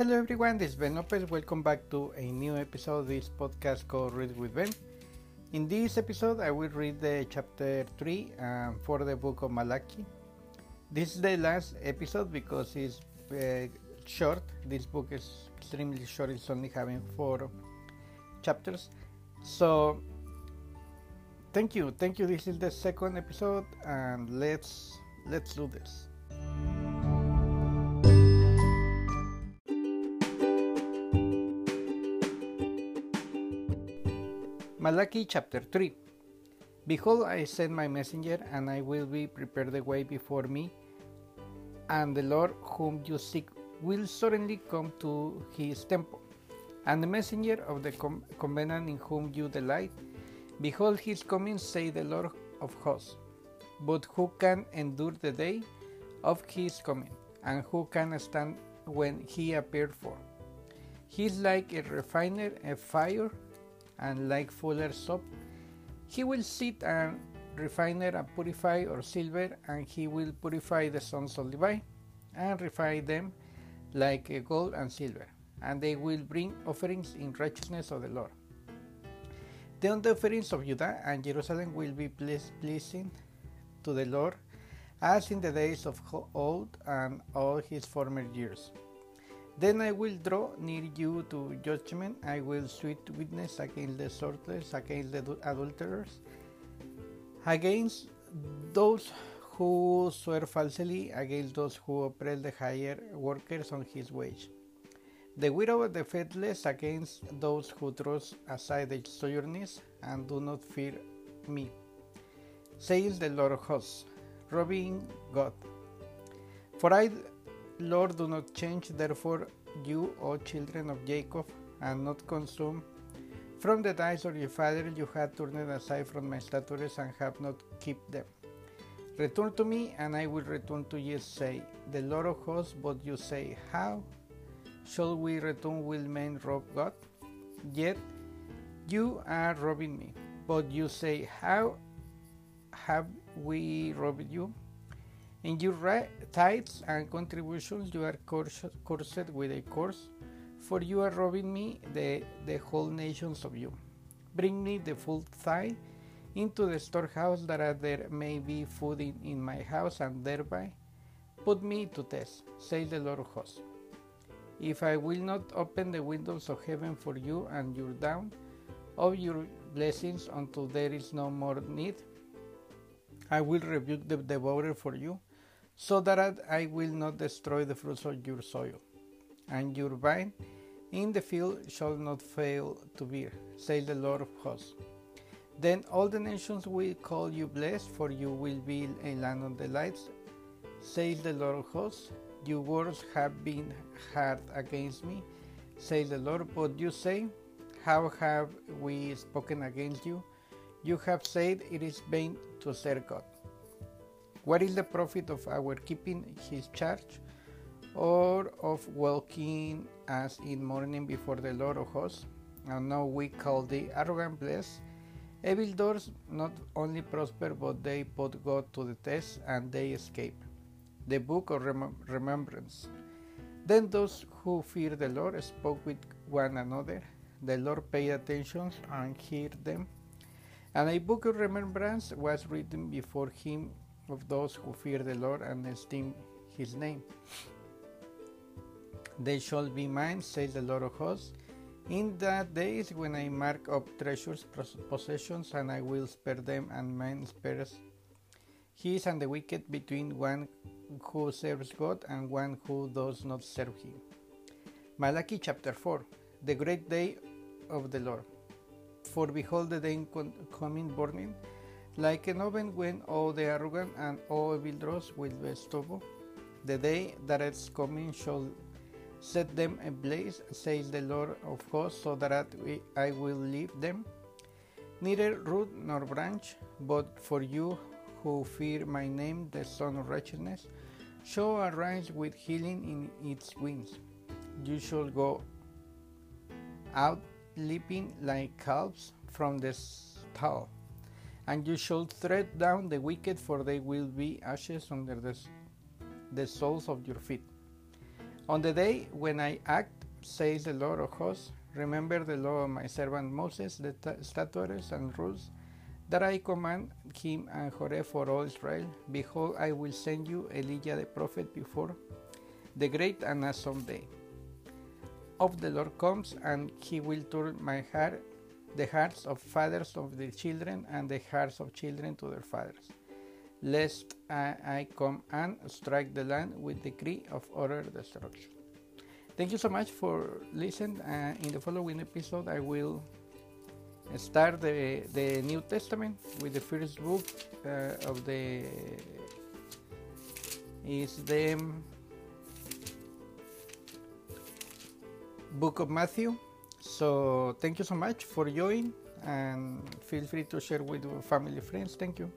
Hello everyone, this is Ben Lopez. Welcome back to a new episode of this podcast called Read with Ben. In this episode, I will read the chapter 3 um, for the book of Malachi. This is the last episode because it's uh, short. This book is extremely short, it's only having four chapters. So, thank you, thank you. This is the second episode, and let's let's do this. Malachi chapter 3 Behold, I send my messenger, and I will be prepared the way before me, and the Lord whom you seek will suddenly come to his temple. And the messenger of the covenant in whom you delight, behold, he is coming, say the Lord of hosts. But who can endure the day of his coming, and who can stand when he appeared for? He is like a refiner, a fire and like fuller's soap. He will sit and refine and purify or silver, and he will purify the sons of Levi and refine them like uh, gold and silver, and they will bring offerings in righteousness of the Lord. Then the offerings of Judah and Jerusalem will be pleasing to the Lord, as in the days of old and all his former years. Then I will draw near you to judgment. I will sweet witness against the sorcerers, against the adulterers, against those who swear falsely, against those who oppress the higher workers on his wage. The widow of the faithless against those who thrust aside the sojourners and do not fear me, says the Lord of hosts, robbing God. For I Lord, do not change, therefore, you, O children of Jacob, and not consume. From the days of your father you have turned aside from my statutes and have not kept them. Return to me, and I will return to you, say the Lord of hosts. But you say, How shall we return? Will men rob God? Yet you are robbing me. But you say, How have we robbed you? In your tithes and contributions, you are cursed with a curse, for you are robbing me, the, the whole nations of you. Bring me the full tithe into the storehouse, that there may be food in, in my house, and thereby put me to test, says the Lord of hosts. If I will not open the windows of heaven for you and your down of your blessings until there is no more need, I will rebuke the devourer for you so that I will not destroy the fruits of your soil, and your vine in the field shall not fail to bear, says the Lord of hosts. Then all the nations will call you blessed, for you will be a land of delights, says the Lord of hosts. Your words have been hard against me, says the Lord. But you say, How have we spoken against you? You have said it is vain to serve God. What is the profit of our keeping his charge, or of walking as in mourning before the Lord of hosts? And now we call the arrogant blessed. Evil doors not only prosper, but they put God to the test and they escape. The book of rem- remembrance. Then those who fear the Lord spoke with one another. The Lord paid attention and heard them. And a book of remembrance was written before him of those who fear the Lord and esteem his name. They shall be mine, says the Lord of hosts, in that days when I mark up treasures, possessions, and I will spare them, and man spares his and the wicked between one who serves God and one who does not serve him. Malachi chapter 4 The great day of the Lord. For behold, the day coming burning like an oven when all the arrogant and all evildoers will be stubble. The day that is coming shall set them ablaze, says the Lord of hosts, so that I will leave them. Neither root nor branch, but for you who fear my name, the Sun of Righteousness, shall arise with healing in its wings. You shall go out leaping like calves from the stall and you shall tread down the wicked, for they will be ashes under the, the soles of your feet. On the day when I act, says the Lord of hosts, remember the law of my servant Moses, the statutes and rules that I command him and Horeb for all Israel. Behold, I will send you Elijah the prophet before the great and awesome day of the Lord comes, and he will turn my heart, the hearts of fathers of the children, and the hearts of children to their fathers, lest I, I come and strike the land with decree of utter destruction. Thank you so much for listening. Uh, in the following episode, I will start the, the New Testament with the first book uh, of the is the book of Matthew. So thank you so much for joining and feel free to share with your family friends. Thank you.